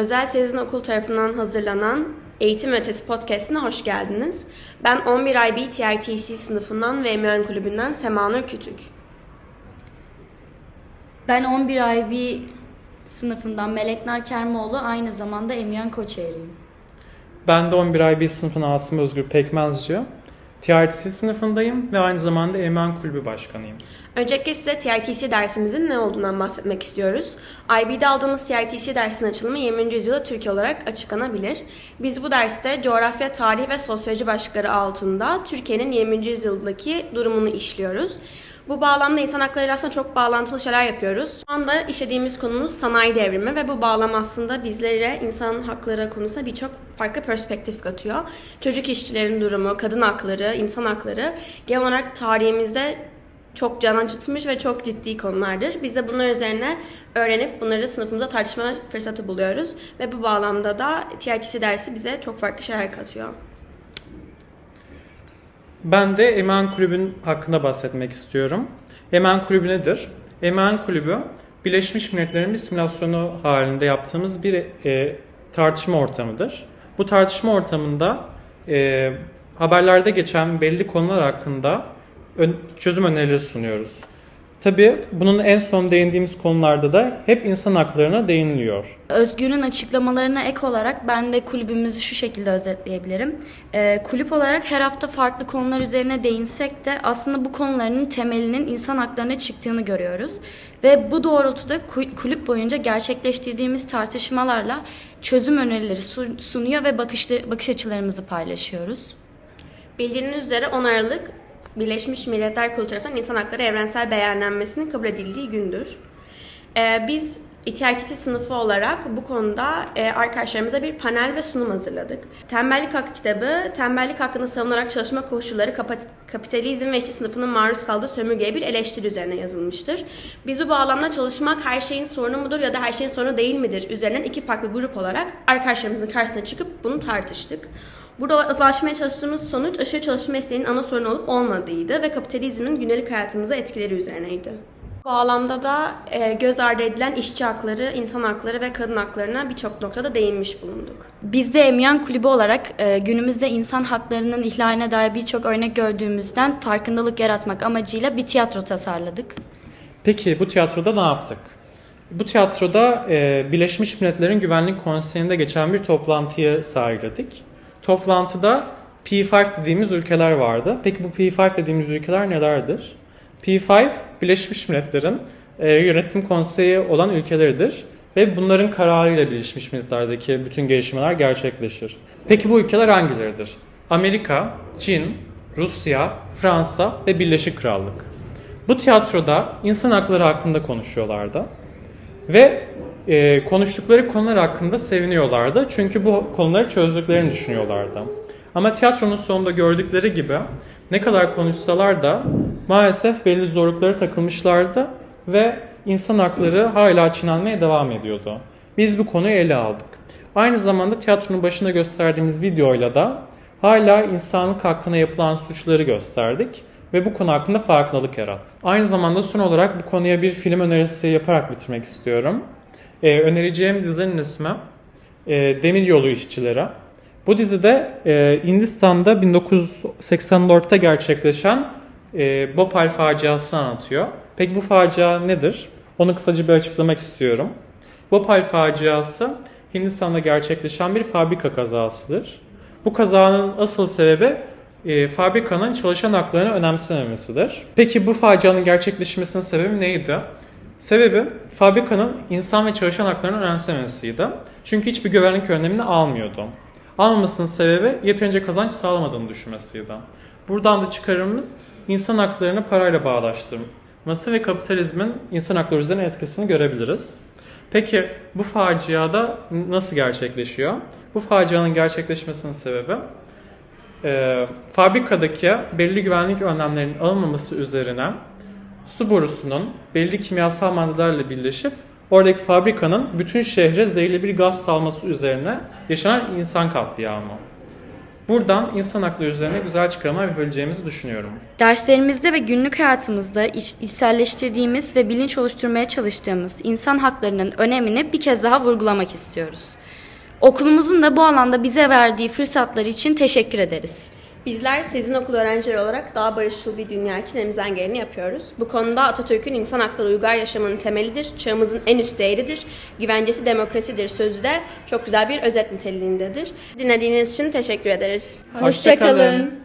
Özel Sezin Okul tarafından hazırlanan Eğitim Ötesi Podcast'ine hoş geldiniz. Ben 11 IB TITC sınıfından ve Mühen Kulübü'nden Semanur Kütük. Ben 11 IB sınıfından Meleknar Kermoğlu aynı zamanda Emyan Koçeri'yim. Ben de 11 IB sınıfından Asım Özgür Pekmezci. TRTC sınıfındayım ve aynı zamanda Emen Kulübü Başkanıyım. Öncelikle size TRTC dersimizin ne olduğundan bahsetmek istiyoruz. IB'de aldığımız TRTC dersinin açılımı 20. yüzyılda Türkiye olarak açıklanabilir. Biz bu derste coğrafya, tarih ve sosyoloji başlıkları altında Türkiye'nin 20. yüzyıldaki durumunu işliyoruz. Bu bağlamda insan hakları aslında çok bağlantılı şeyler yapıyoruz. Şu anda işlediğimiz konumuz sanayi devrimi ve bu bağlam aslında bizlere insan hakları konusunda birçok farklı perspektif katıyor. Çocuk işçilerin durumu, kadın hakları, insan hakları genel olarak tarihimizde çok can acıtmış ve çok ciddi konulardır. Biz de bunlar üzerine öğrenip bunları sınıfımıza tartışma fırsatı buluyoruz. Ve bu bağlamda da TITC dersi bize çok farklı şeyler katıyor. Ben de Emen Kulübü'nün hakkında bahsetmek istiyorum. Emen Kulübü nedir? Emen Kulübü, Birleşmiş Milletler'in bir simülasyonu halinde yaptığımız bir e, tartışma ortamıdır. Bu tartışma ortamında e, haberlerde geçen belli konular hakkında ön, çözüm önerileri sunuyoruz. Tabii bunun en son değindiğimiz konularda da hep insan haklarına değiniliyor. Özgür'ün açıklamalarına ek olarak ben de kulübümüzü şu şekilde özetleyebilirim. Ee, kulüp olarak her hafta farklı konular üzerine değinsek de aslında bu konuların temelinin insan haklarına çıktığını görüyoruz. Ve bu doğrultuda kulüp boyunca gerçekleştirdiğimiz tartışmalarla çözüm önerileri sunuyor ve bakış, bakış açılarımızı paylaşıyoruz. Bildiğiniz üzere 10 Aralık Birleşmiş Milletler Kurulu tarafından İnsan Hakları Evrensel Beyannamesi'nin kabul edildiği gündür. Ee, biz İTİAKİSİ sınıfı olarak bu konuda e, arkadaşlarımıza bir panel ve sunum hazırladık. Tembellik Hakkı kitabı, tembellik hakkını savunarak çalışma koşulları, kapitalizm ve işçi sınıfının maruz kaldığı sömürgeye bir eleştiri üzerine yazılmıştır. Biz bu bağlamda çalışmak her şeyin sorunu mudur ya da her şeyin sorunu değil midir üzerinden iki farklı grup olarak arkadaşlarımızın karşısına çıkıp bunu tartıştık. Burada ulaşmaya çalıştığımız sonuç aşırı çalışma mesleğinin ana sorunu olup olmadığıydı ve kapitalizmin günlük hayatımıza etkileri üzerineydi. Bu alanda da e, göz ardı edilen işçi hakları, insan hakları ve kadın haklarına birçok noktada değinmiş bulunduk. Biz de Emyan Kulübü olarak e, günümüzde insan haklarının ihlaline dair birçok örnek gördüğümüzden farkındalık yaratmak amacıyla bir tiyatro tasarladık. Peki bu tiyatroda ne yaptık? Bu tiyatroda e, Birleşmiş Milletler'in Güvenlik Konseyi'nde geçen bir toplantıyı sergiledik. Toplantıda P5 dediğimiz ülkeler vardı. Peki bu P5 dediğimiz ülkeler nelerdir? P5 Birleşmiş Milletler'in e, yönetim konseyi olan ülkeleridir ve bunların kararıyla Birleşmiş Milletler'deki bütün gelişmeler gerçekleşir. Peki bu ülkeler hangileridir? Amerika, Çin, Rusya, Fransa ve Birleşik Krallık. Bu tiyatroda insan hakları hakkında konuşuyorlardı. Ve e, konuştukları konular hakkında seviniyorlardı. Çünkü bu konuları çözdüklerini düşünüyorlardı. Ama tiyatronun sonunda gördükleri gibi ne kadar konuşsalar da maalesef belli zorluklara takılmışlardı ve insan hakları hala çiğnenmeye devam ediyordu. Biz bu konuyu ele aldık. Aynı zamanda tiyatronun başında gösterdiğimiz videoyla da hala insanlık hakkına yapılan suçları gösterdik ve bu konu hakkında farkındalık yarattık. Aynı zamanda son olarak bu konuya bir film önerisi yaparak bitirmek istiyorum. Ee, önereceğim dizinin ismi e, Demir Yolu İşçileri. Bu dizide e, Hindistan'da 1984'te gerçekleşen e, Bhopal faciasını anlatıyor. Peki bu facia nedir? Onu kısaca bir açıklamak istiyorum. Bhopal faciası Hindistan'da gerçekleşen bir fabrika kazasıdır. Bu kazanın asıl sebebi e, fabrikanın çalışan haklarını önemsememesidir. Peki bu facianın gerçekleşmesinin sebebi neydi? Sebebi fabrikanın insan ve çalışan haklarını önemsememesiydi. Çünkü hiçbir güvenlik önlemini almıyordu. Almamasının sebebi yeterince kazanç sağlamadığını düşünmesiydi. Buradan da çıkarımımız insan haklarını parayla bağlaştırması ve kapitalizmin insan hakları üzerine etkisini görebiliriz. Peki bu faciada nasıl gerçekleşiyor? Bu facianın gerçekleşmesinin sebebi e, fabrikadaki belli güvenlik önlemlerinin alınmaması üzerine su borusunun belli kimyasal maddelerle birleşip oradaki fabrikanın bütün şehre zehirli bir gaz salması üzerine yaşanan insan katliamı. Buradan insan hakları üzerine güzel çıkarımlar yapabileceğimizi düşünüyorum. Derslerimizde ve günlük hayatımızda iç, içselleştirdiğimiz ve bilinç oluşturmaya çalıştığımız insan haklarının önemini bir kez daha vurgulamak istiyoruz. Okulumuzun da bu alanda bize verdiği fırsatlar için teşekkür ederiz. Bizler Sezin Okulu öğrencileri olarak daha barışçıl bir dünya için elimizden geleni yapıyoruz. Bu konuda Atatürk'ün insan hakları uygar yaşamının temelidir, çağımızın en üst değeridir, güvencesi demokrasidir sözü de çok güzel bir özet niteliğindedir. Dinlediğiniz için teşekkür ederiz. Hoşça kalın.